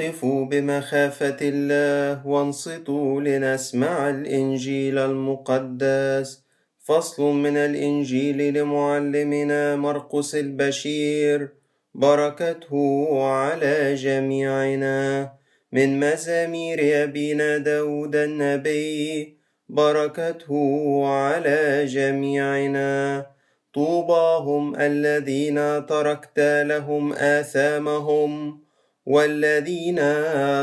قفوا بمخافة الله وانصتوا لنسمع الإنجيل المقدس. فصل من الإنجيل لمعلمنا مرقس البشير. بركته على جميعنا. من مزامير أبينا داود النبي. بركته على جميعنا. طوباهم الذين تركت لهم آثامهم. والذين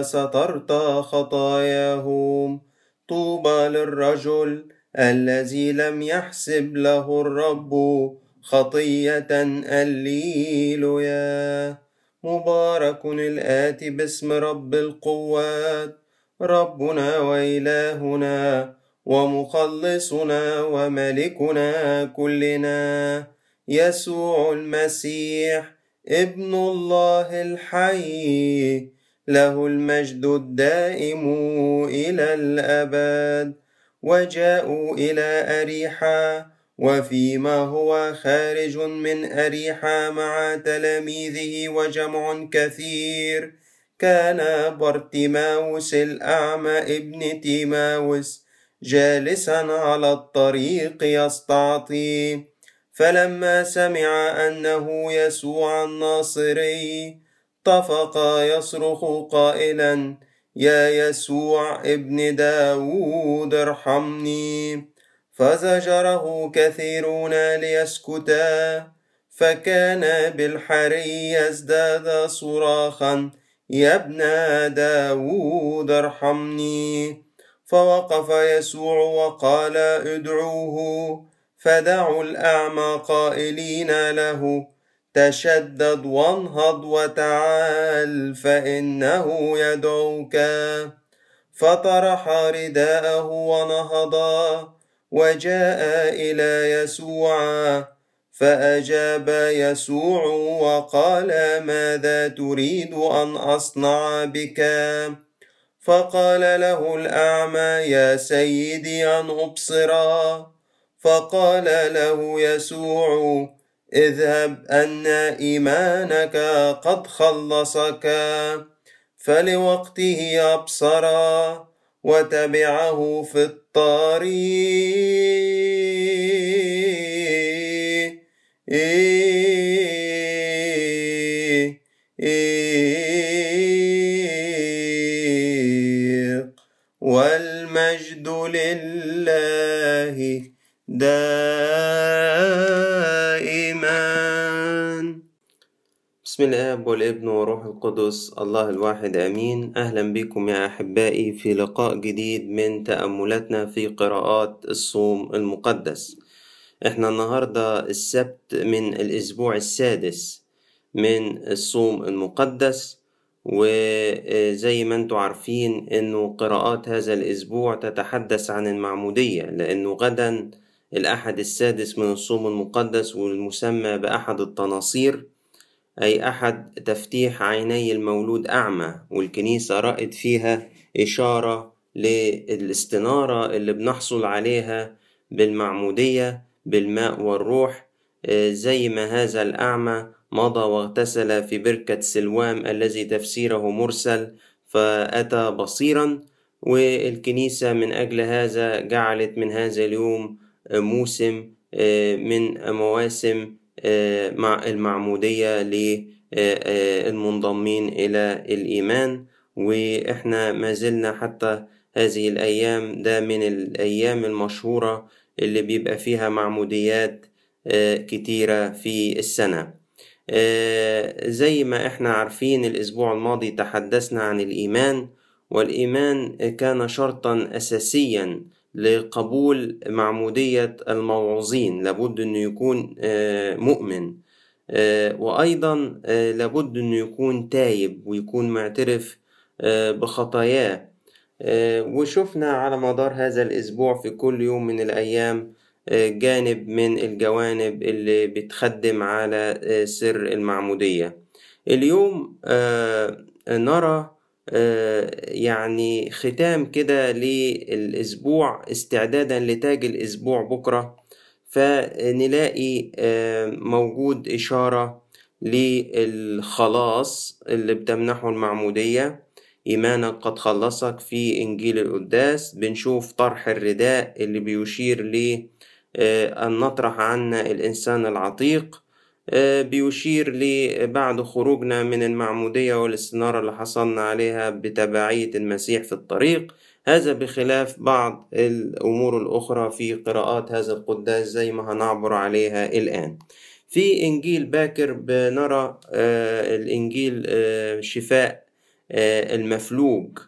سترت خطاياهم طوبى للرجل الذي لم يحسب له الرب خطية الليلويا مبارك الآتي باسم رب القوات ربنا وإلهنا ومخلصنا وملكنا كلنا يسوع المسيح ابن الله الحي له المجد الدائم إلى الأبد وجاءوا إلى أريحا وفيما هو خارج من أريحا مع تلاميذه وجمع كثير. كان بارتيماوس الأعمى ابن تيماوس جالسا على الطريق يستعطي. فلما سمع أنه يسوع الناصري طفق يصرخ قائلا يا يسوع ابن داود ارحمني. فزجره كثيرون ليسكتا فكان بالحري يزداد صراخا يا ابن داود ارحمني. فوقف يسوع وقال ادعوه. فدعوا الأعمى قائلين له تشدد وانهض وتعال فإنه يدعوك. فطرح رداءه ونهض وجاء إلى يسوع. فأجاب يسوع وقال ماذا تريد أن أصنع بك؟ فقال له الأعمى يا سيدي أن أبصرا. فقال له يسوع اذهب أن إيمانك قد خلصك. فلوقته أبصرا وتبعه في الطريق. بسم الآب والابن والروح القدس الله الواحد آمين. أهلا بكم يا أحبائي في لقاء جديد من تأملاتنا في قراءات الصوم المقدس. إحنا النهاردة السبت من الأسبوع السادس من الصوم المقدس وزي ما أنتوا عارفين إنه قراءات هذا الأسبوع تتحدث عن المعمودية لأنه غدا الأحد السادس من الصوم المقدس والمسمى بأحد التناصير أي أحد تفتيح عيني المولود أعمى والكنيسة رأت فيها إشارة للاستنارة اللي بنحصل عليها بالمعمودية بالماء والروح زي ما هذا الأعمى مضى واغتسل في بركة سلوام الذي تفسيره مرسل فأتى بصيرا والكنيسة من أجل هذا جعلت من هذا اليوم موسم من مواسم مع المعمودية للمنضمين إلى الإيمان. وإحنا ما زلنا حتى هذه الأيام ده من الأيام المشهورة اللي بيبقى فيها معموديات كتيرة في السنة. زي ما إحنا عارفين الأسبوع الماضي تحدثنا عن الإيمان. والإيمان كان شرطا أساسيا لقبول معمودية الموعوظين لابد أنه يكون مؤمن. وأيضا لابد أنه يكون تايب ويكون معترف بخطاياه. وشفنا على مدار هذا الأسبوع في كل يوم من الأيام جانب من الجوانب اللي بتخدم على سر المعمودية. اليوم نرى يعني ختام كده للأسبوع استعدادا لتاج الأسبوع بكرة. فنلاقي موجود إشارة للخلاص اللي بتمنحه المعمودية. إيمانك قد خلصك في إنجيل القداس. بنشوف طرح الرداء اللي بيشير ل أن نطرح عنا الإنسان العتيق. بيشير لبعد خروجنا من المعمودية والاستنارة اللي حصلنا عليها بتبعية المسيح في الطريق. هذا بخلاف بعض الأمور الأخرى في قراءات هذا القداس زي ما هنعبر عليها الآن. في إنجيل باكر بنرى الإنجيل شفاء المفلوج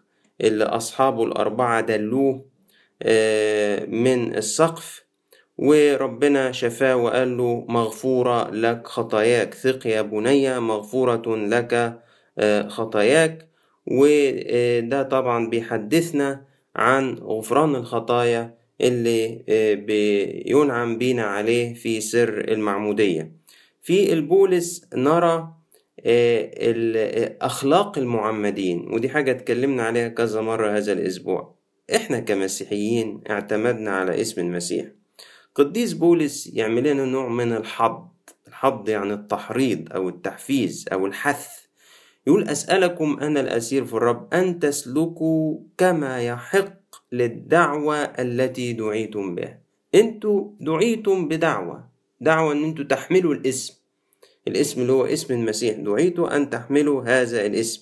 اللي أصحابه الأربعة دلوه من السقف. وربنا شفاه وقال له مغفورة لك خطاياك. ثق يا بني مغفورة لك خطاياك. وده طبعا بيحدثنا عن غفران الخطايا اللي بينعم بينا عليه في سر المعمودية. في البولس نرى أخلاق المعمدين ودي حاجة اتكلمنا عليها كذا مرة هذا الأسبوع. إحنا كمسيحيين اعتمدنا على اسم المسيح. قديس بولس يعمل لنا نوع من الحض الحض يعني التحريض أو التحفيز أو الحث. يقول أسألكم أنا الأسير في الرب أن تسلكوا كما يحق للدعوة التي دعيتم بها أنتوا دعيتم بدعوة دعوة أن أنتوا تحملوا الاسم. الاسم اللي هو اسم المسيح دعيتوا أن تحملوا هذا الاسم.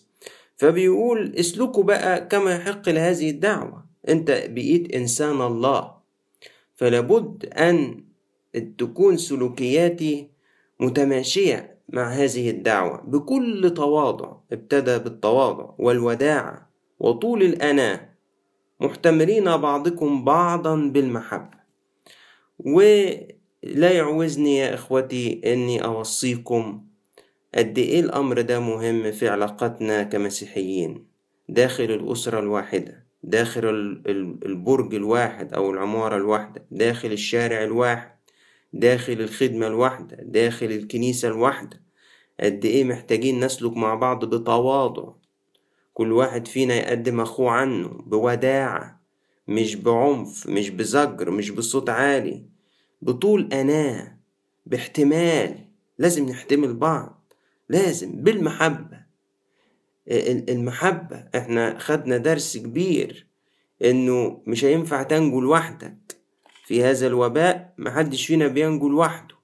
فبيقول اسلكوا بقى كما يحق لهذه الدعوة. أنت بقيت إنسان الله. فلابد أن تكون سلوكياتي متماشية مع هذه الدعوة. بكل تواضع ابتدى بالتواضع والوداعة وطول الأناة محتملين بعضكم بعضا بالمحبة. ولا يعوزني يا إخوتي أني أوصيكم قد إيه الأمر ده مهم في علاقتنا كمسيحيين داخل الأسرة الواحدة. داخل البرج الواحد أو العمارة الواحدة داخل الشارع الواحد داخل الخدمة الواحدة داخل الكنيسة الواحدة. قد إيه محتاجين نسلك مع بعض بتواضع. كل واحد فينا يقدم أخوه عنه بوداعة مش بعنف مش بزجر مش بصوت عالي بطول أناة باحتمال. لازم نحتمل بعض لازم بالمحبة. المحبة. إحنا خدنا درس كبير انه مش هينفع تنجو لوحدك في هذا الوباء محدش فينا بينجو لوحده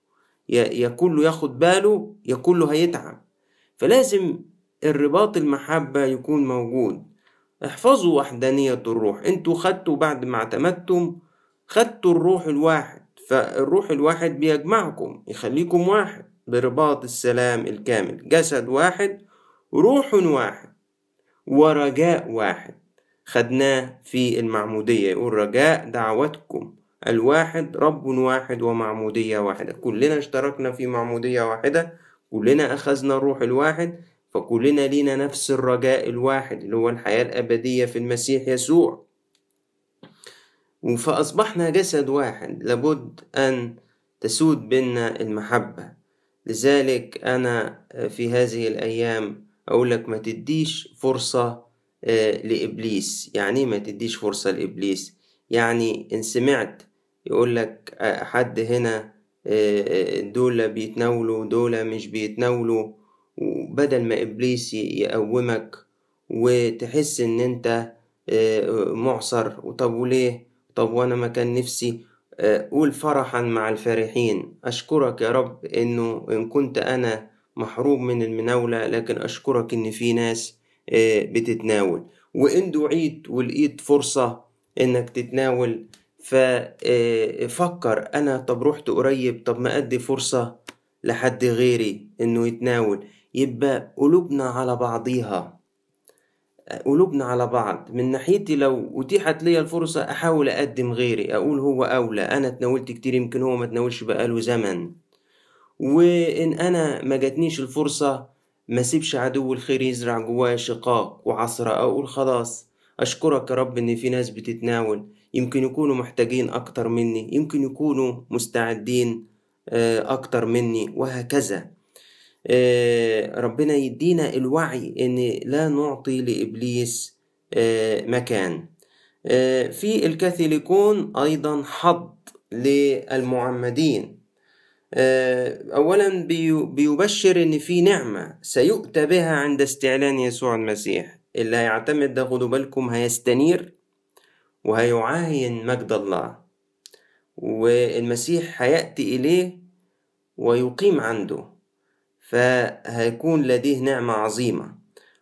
يا كله ياخد باله يا كله هيتعب. فلازم الرباط المحبة يكون موجود. احفظوا وحدانية الروح. أنتوا خدتوا بعد ما اعتمدتم خدتوا الروح الواحد. فالروح الواحد بيجمعكم يخليكم واحد. برباط السلام الكامل. جسد واحد روح واحد ورجاء واحد. خدناه في المعمودية يقول رجاء دعوتكم. الواحد رب واحد ومعمودية واحدة. كلنا اشتركنا في معمودية واحدة كلنا أخذنا الروح الواحد فكلنا لينا نفس الرجاء الواحد اللي هو الحياة الأبدية في المسيح يسوع. فأصبحنا جسد واحد لابد أن تسود بنا المحبة. لذلك أنا في هذه الأيام أقول لك ما تديش فرصة لإبليس. يعني ما تديش فرصة لإبليس؟ يعني إن سمعت يقول لك حد هنا دول بيتناولوا دول مش بيتناولوا. وبدل ما إبليس يقومك وتحس إن أنت معصر وطب وليه؟ طب وأنا ما كان نفسي. قول فرحا مع الفرحين. أشكرك يا رب إنه إن كنت أنا محروم من المناولة لكن أشكرك إن في ناس بتتناول. وإن دعيت ولقيت فرصة إنك تتناول ففكر أنا طب رحت قريب طب ما أدي فرصة لحد غيري إنه يتناول. يبقى قلوبنا على بعضيها. قلوبنا على بعض. من ناحيتي لو أتيحت لي الفرصة أحاول أقدم غيري أقول هو أولى. أنا اتناولت كتير يمكن هو ما تناولش بقاله زمن. وإن أنا ما جاتنيش الفرصة ما سيبش عدو الخير يزرع جوايا شقاق وعصرة أقول خلاص. أشكرك يا رب إن في ناس بتتناول. يمكن يكونوا محتاجين أكتر مني يمكن يكونوا مستعدين أكتر مني وهكذا. ربنا يدينا الوعي إن لا نعطي لإبليس مكان. في الكاثوليكون أيضا حض للمعمدين. أولا بيبشر إن في نعمة سيؤتى بها عند استعلان يسوع المسيح. اللي هيعتمد ده خدوا بالكم هيستنير وهيعاين مجد الله. والمسيح هيأتي إليه ويقيم عنده فهيكون لديه نعمة عظيمة.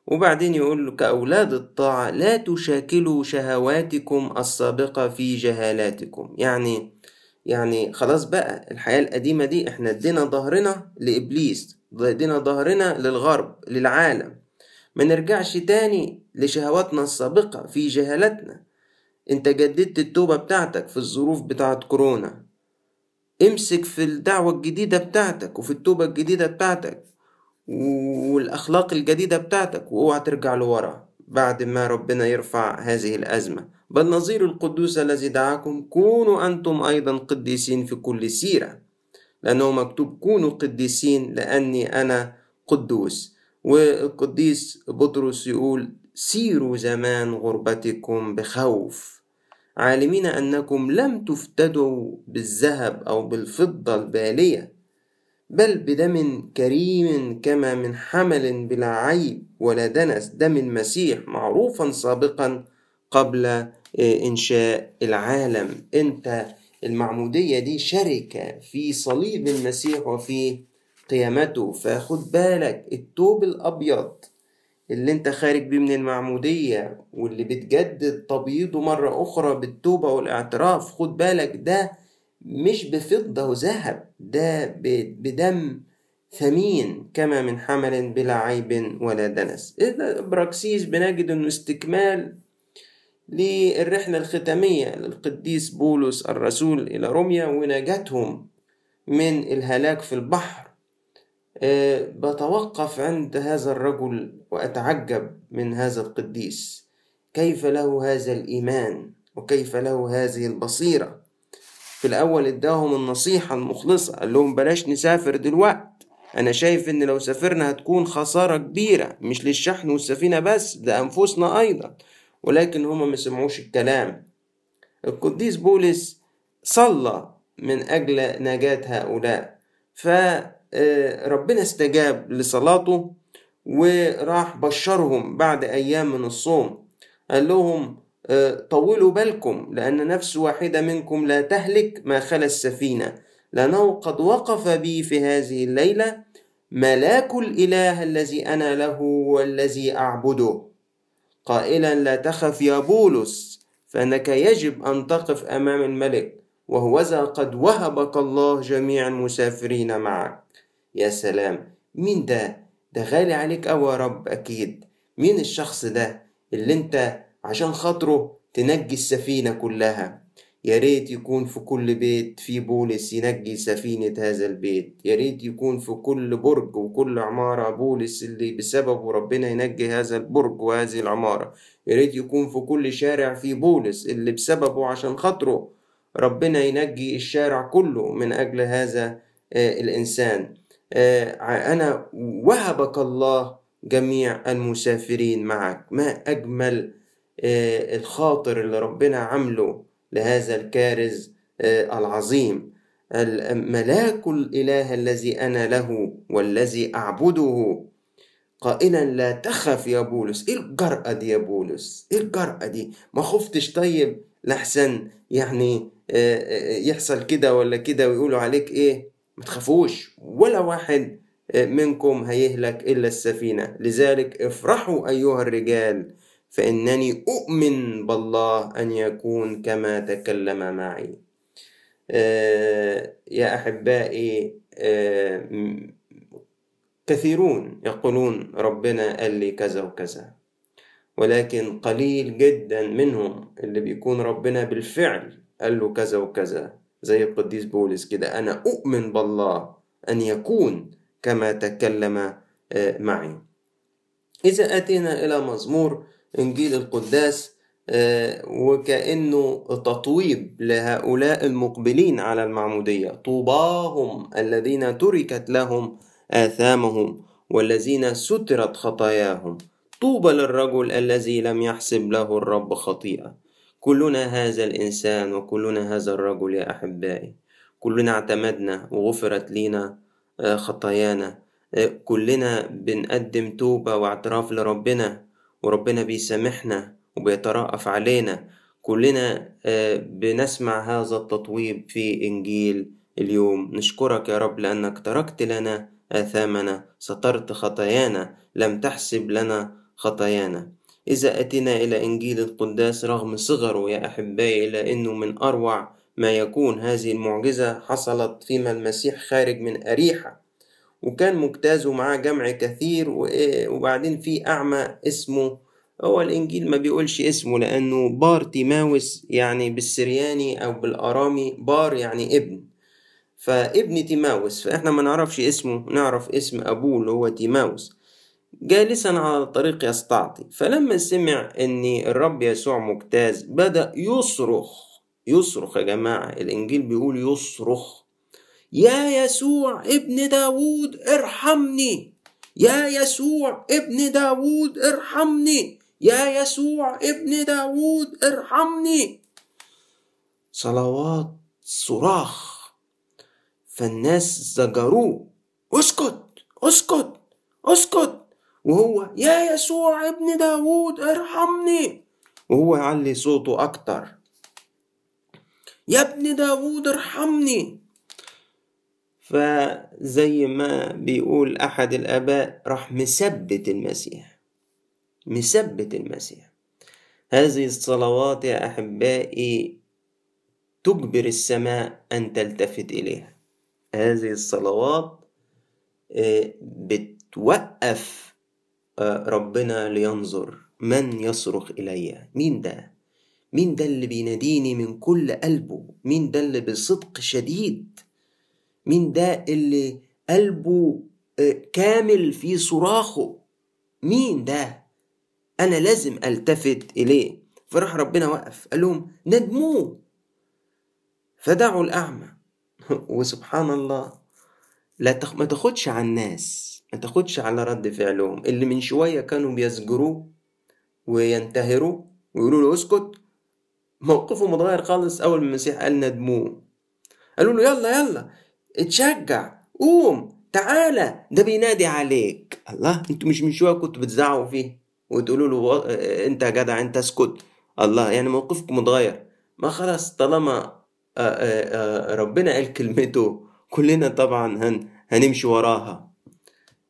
وبعدين يقول كأولاد الطاعة لا تشاكلوا شهواتكم السابقة في جهالاتكم. يعني يعني خلاص بقى الحياة القديمة دي إحنا ادينا ظهرنا لإبليس ادينا ظهرنا للغرب للعالم. ما نرجعش تاني لشهواتنا السابقة في جهالتنا أنت جددت التوبة بتاعتك في الظروف بتاعت كورونا. امسك في الدعوة الجديدة بتاعتك وفي التوبة الجديدة بتاعتك والأخلاق الجديدة بتاعتك وأوعى ترجع لورا بعد ما ربنا يرفع هذه الأزمة. بل نظير القدوس الذي دعاكم كونوا أنتم أيضا قديسين في كل سيرة. لأنه مكتوب كونوا قديسين لأني أنا قدوس. والقديس بطرس يقول سيروا زمان غربتكم بخوف. عالمين أنكم لم تفتدوا بالذهب أو بالفضة البالية بل بدم كريم كما من حمل بلا عيب ولا دنس دم المسيح معروفا سابقا قبل إنشاء العالم. أنت المعمودية دي شركة في صليب المسيح وفي قيامته فخد بالك التوب الأبيض اللي أنت خارج بيه من المعمودية واللي بتجدد تبييضه مرة أخرى بالتوبة والإعتراف خد بالك ده مش بفضة وذهب ده بدم ثمين كما من حمل بلا عيب ولا دنس. إذا براكسيس بنجد أنه استكمال للرحلة الختامية للقديس بولس الرسول إلى روميا ونجاتهم من الهلاك في البحر. أه بتوقف عند هذا الرجل وأتعجب من هذا القديس. كيف له هذا الإيمان؟ وكيف له هذه البصيرة؟ في الأول اداهم النصيحة المخلصة قال لهم بلاش نسافر دلوقت. أنا شايف إن لو سافرنا هتكون خسارة كبيرة مش للشحن والسفينة بس ده أنفسنا أيضا. ولكن هما ما سمعوش الكلام. القديس بولس صلى من أجل نجاة هؤلاء. فربنا استجاب لصلاته وراح بشرهم بعد أيام من الصوم. قال لهم طولوا بالكم لأن نفس واحدة منكم لا تهلك ما خلا السفينة. لأنه قد وقف بي في هذه الليلة ملاك الإله الذي أنا له والذي أعبده. قائلا لا تخف يا بولس فإنك يجب أن تقف أمام الملك وهوذا قد وهبك الله جميع المسافرين معك. يا سلام مين ده؟ ده غالي عليك أوي يا رب أكيد. مين الشخص ده اللي أنت عشان خاطره تنجي السفينة كلها؟ يا ريت يكون في كل بيت في بولس ينجي سفينة هذا البيت. يا ريت يكون في كل برج وكل عمارة بولس اللي بسببه ربنا ينجي هذا البرج وهذه العمارة. يا ريت يكون في كل شارع في بولس اللي بسببه عشان خاطره ربنا ينجي الشارع كله من أجل هذا آه الإنسان. آه أنا وهبك الله جميع المسافرين معك. ما أجمل آه الخاطر اللي ربنا عمله لهذا الكارز آه، العظيم. ملاك الإله الذي أنا له والذي أعبده. قائلا لا تخف يا بولس. إيه الجرأة دي يا بولس؟ إيه الجرأة دي؟ ما خفتش طيب؟ لحسن. يعني آه، آه، يحصل كده ولا كده ويقولوا عليك إيه؟ ما تخافوش. ولا واحد منكم هيهلك إلا السفينة. لذلك افرحوا أيها الرجال. فإنني أؤمن بالله أن يكون كما تكلم معي. آه يا أحبائي آه كثيرون يقولون ربنا قال لي كذا وكذا ولكن قليل جدا منهم اللي بيكون ربنا بالفعل قال له كذا وكذا زي القديس بولس كده. أنا أؤمن بالله أن يكون كما تكلم آه معي. إذا أتينا إلى مزمور إنجيل القداس آه، وكأنه تطويب لهؤلاء المقبلين على المعمودية. طوباهم الذين تركت لهم آثامهم والذين سترت خطاياهم. طوبى للرجل الذي لم يحسب له الرب خطيئة. كلنا هذا الإنسان وكلنا هذا الرجل يا أحبائي. كلنا اعتمدنا وغفرت لنا آه، خطايانا. كلنا بنقدم توبة واعتراف لربنا وربنا بيسامحنا وبيترأف علينا. كلنا آه، بنسمع هذا التطويب في إنجيل اليوم. نشكرك يا رب لأنك تركت لنا آثامنا سترت خطايانا لم تحسب لنا خطايانا. إذا أتينا إلى إنجيل القداس رغم صغره يا أحبائي إلا أنه من أروع ما يكون. هذه المعجزة حصلت فيما المسيح خارج من أريحة. وكان مجتاز ومعاه جمع كثير وبعدين في أعمى اسمه هو الإنجيل ما بيقولش اسمه لأنه بار تيماوس يعني بالسرياني أو بالأرامي بار يعني ابن. فابن تيماوس فإحنا ما نعرفش اسمه نعرف اسم أبوه اللي هو تيماوس. جالسا على الطريق يستعطي فلما سمع إن الرب يسوع مجتاز بدأ يصرخ يصرخ يا جماعة الإنجيل بيقول يصرخ. يا يسوع ابن داوود ارحمني. يا يسوع ابن داوود ارحمني. يا يسوع ابن داوود ارحمني. صلوات صراخ. فالناس زجروه. اسكت اسكت اسكت. وهو يا يسوع ابن داوود ارحمني. وهو يعلي صوته أكتر. يا ابن داوود ارحمني. فزي ما بيقول أحد الآباء راح مثبت المسيح مثبت المسيح. هذه الصلوات يا أحبائي تجبر السماء أن تلتفت إليها. هذه الصلوات آه، بتوقف ربنا لينظر من يصرخ إلي. مين ده؟ مين ده اللي بيناديني من كل قلبه؟ مين ده اللي بصدق شديد؟ مين ده اللي قلبه آه، كامل في صراخه. مين ده؟ أنا لازم ألتفت إليه. فراح ربنا وقف قال لهم ندموه فدعوا الأعمى. وسبحان الله. لا تخ... ما تاخدش على الناس ما تاخدش على رد فعلهم. اللي من شوية كانوا بيزجروه وينتهروا ويقولوا له اسكت. موقفه متغير خالص أول ما المسيح قال ندموه قالوا له يلا يلا. اتشجع قوم تعالى ده بينادي عليك. الله أنتوا مش من شوية كنتوا بتزعقوا فيه وتقولوا له انت جدع انت اسكت. الله يعني موقفكم متغير. ما خلاص طالما ربنا قال كلمته كلنا طبعا هن هنمشي وراها.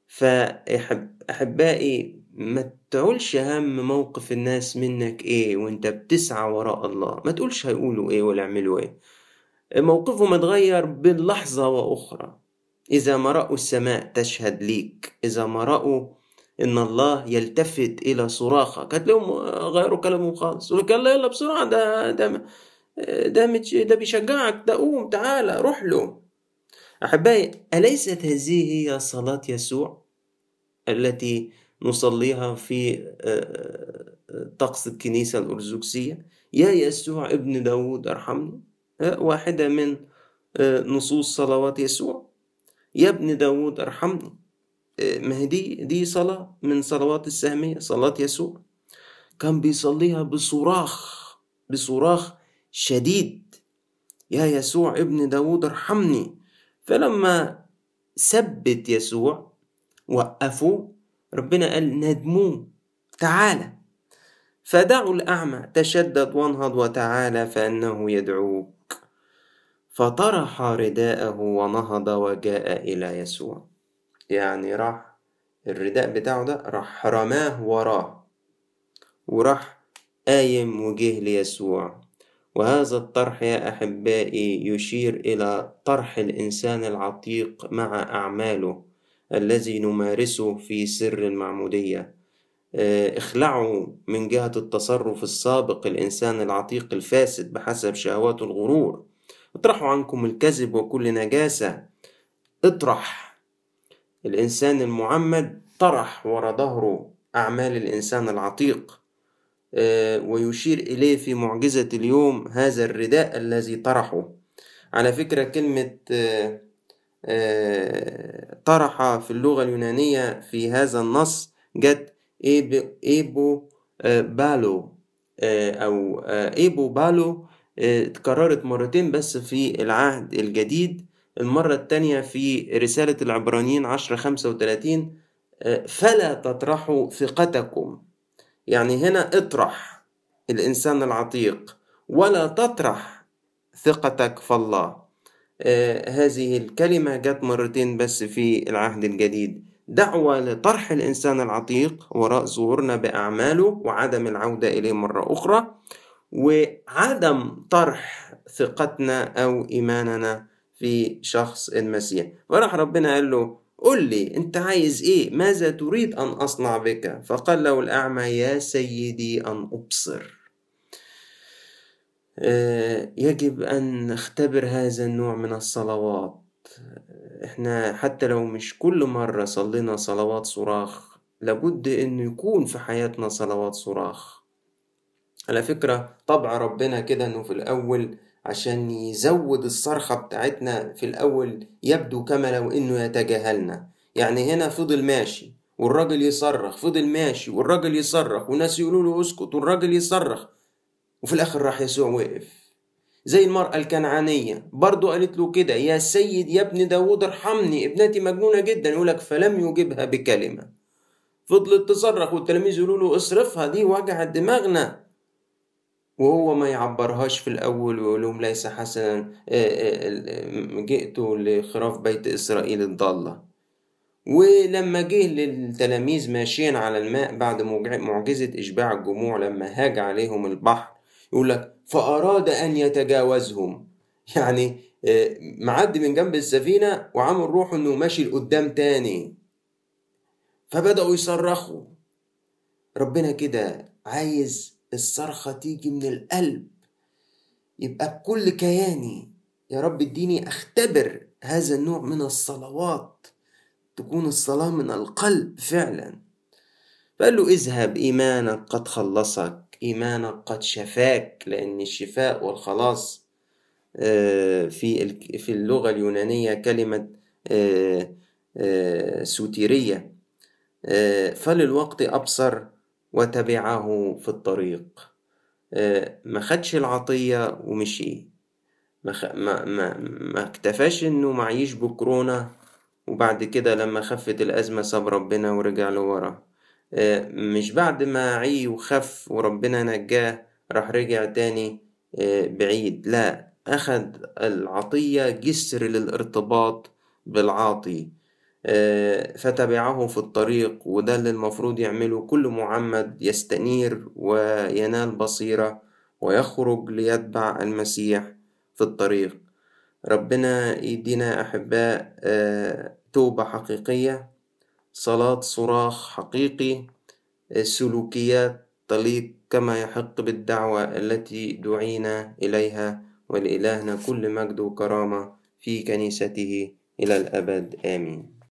فأحبائي ما تقولش هم موقف الناس منك إيه وأنت بتسعى وراء الله. ما تقولش هيقولوا إيه ولا يعملوا إيه. موقفهم اتغير بين لحظة وأخرى. إذا ما رأوا السماء تشهد ليك. إذا ما رأوا إن الله يلتفت إلى صراخك. هتلاقيهم غيروا كلامهم خالص. يقول يلا يلا بسرعة. ده ده ده ده بيشجعك. ده قوم تعالى روح له. أحبائي أليست هذه هي صلاة يسوع التي نصليها في آه، آه، طقس الكنيسة الأرثوذكسية؟ يا يسوع ابن داود أرحمني. واحدة من آه، نصوص صلوات يسوع. يا ابن داود ارحمني. ما هي دي دي صلاة من صلوات السهمية صلاة يسوع. كان بيصليها بصراخ بصراخ شديد. يا يسوع ابن داود ارحمني. فلما ثبت يسوع وقفوا ربنا قال ندموه. تعالى فدعوا الأعمى تشدد وانهض وتعالى فإنه يدعوك فطرح رداءه ونهض وجاء إلى يسوع. يعني راح الرداء بتاعه ده راح رماه وراه وراح قايم وجه ليسوع. وهذا الطرح يا أحبائي يشير إلى طرح الإنسان العتيق مع أعماله الذي نمارسه في سر المعمودية. آه، اخلعوا من جهة التصرف السابق الإنسان العتيق الفاسد بحسب شهوات الغرور. اطرحوا عنكم الكذب وكل نجاسة. اطرح. الإنسان المعمد طرح ورا ظهره أعمال الإنسان العتيق آه، ويشير إليه في معجزة اليوم هذا الرداء الذي طرحه. على فكرة كلمة آه، آه، طرح في اللغة اليونانية في هذا النص جت إيبو بالو أو إيبو بالو اتكررت مرتين بس في العهد الجديد. المرة التانية في رسالة العبرانيين عشرة خمسة وتلاتين فلا تطرحوا ثقتكم. يعني هنا اطرح الإنسان العتيق ولا تطرح ثقتك في الله. آه هذه الكلمة جت مرتين بس في العهد الجديد. دعوة لطرح الإنسان العتيق وراء ظهورنا بأعماله وعدم العودة إليه مرة أخرى. وعدم طرح ثقتنا أو إيماننا في شخص المسيح. فراح ربنا قال له قل لي أنت عايز إيه؟ ماذا تريد أن أصنع بك؟ فقال له الأعمى يا سيدي أن أبصر. يجب أن نختبر هذا النوع من الصلوات. إحنا حتى لو مش كل مرة صلينا صلوات صراخ لابد انه يكون في حياتنا صلوات صراخ. على فكرة طبع ربنا كده إنه في الأول عشان يزود الصرخة بتاعتنا في الأول يبدو كما لو إنه يتجاهلنا. يعني هنا فضل ماشي والراجل يصرخ فضل ماشي والراجل يصرخ والناس يقولوا له اسكت والراجل يصرخ. وفي الآخر راح يسوع وقف. زي المرأة الكنعانية برضو قالت له كده يا سيد يا ابن داود ارحمني ابنتي مجنونة جدا. يقولك فلم يجبها بكلمة. فضلت تصرخ والتلاميذ يقولوا له اصرفها دي وجعت دماغنا. وهو ما يعبرهاش في الأول ويقول لهم ليس حسنا جئت لخراف بيت إسرائيل الضالة. ولما جه للتلاميذ ماشيين على الماء بعد معجزة إشباع الجموع لما هاج عليهم البحر يقول لك فأراد أن يتجاوزهم يعني معدي من جنب السفينة وعامل روحه إنه ماشي لقدام تاني. فبدأوا يصرخوا. ربنا كده عايز الصرخة تيجي من القلب. يبقى بكل كياني يا رب اديني أختبر هذا النوع من الصلوات تكون الصلاة من القلب فعلا. فقال له اذهب إيمانك قد خلصك إيمانك قد شفاك لأن الشفاء والخلاص في في اللغة اليونانية كلمة سوتيرية. فللوقت أبصر وتبعه في الطريق. ما خدش العطية ومشي. ما, خ... ما, ما, ما اكتفاش إنه معيش بكورونا. وبعد كده لما خفت الأزمة ساب ربنا ورجع لورا. مش بعد ما عي وخف وربنا نجاه راح رجع تاني بعيد. لا أخد العطية جسر للارتباط بالعاطي. فتبعه في الطريق وده اللي المفروض يعمله كل معمد يستنير وينال بصيرة ويخرج ليتبع المسيح في الطريق. ربنا يدينا أحباء توبة حقيقية صلاة صراخ حقيقي سلوكيات تليق كما يحق بالدعوة التي دعينا إليها ولإلهنا كل مجد وكرامة في كنيسته إلى الأبد. آمين.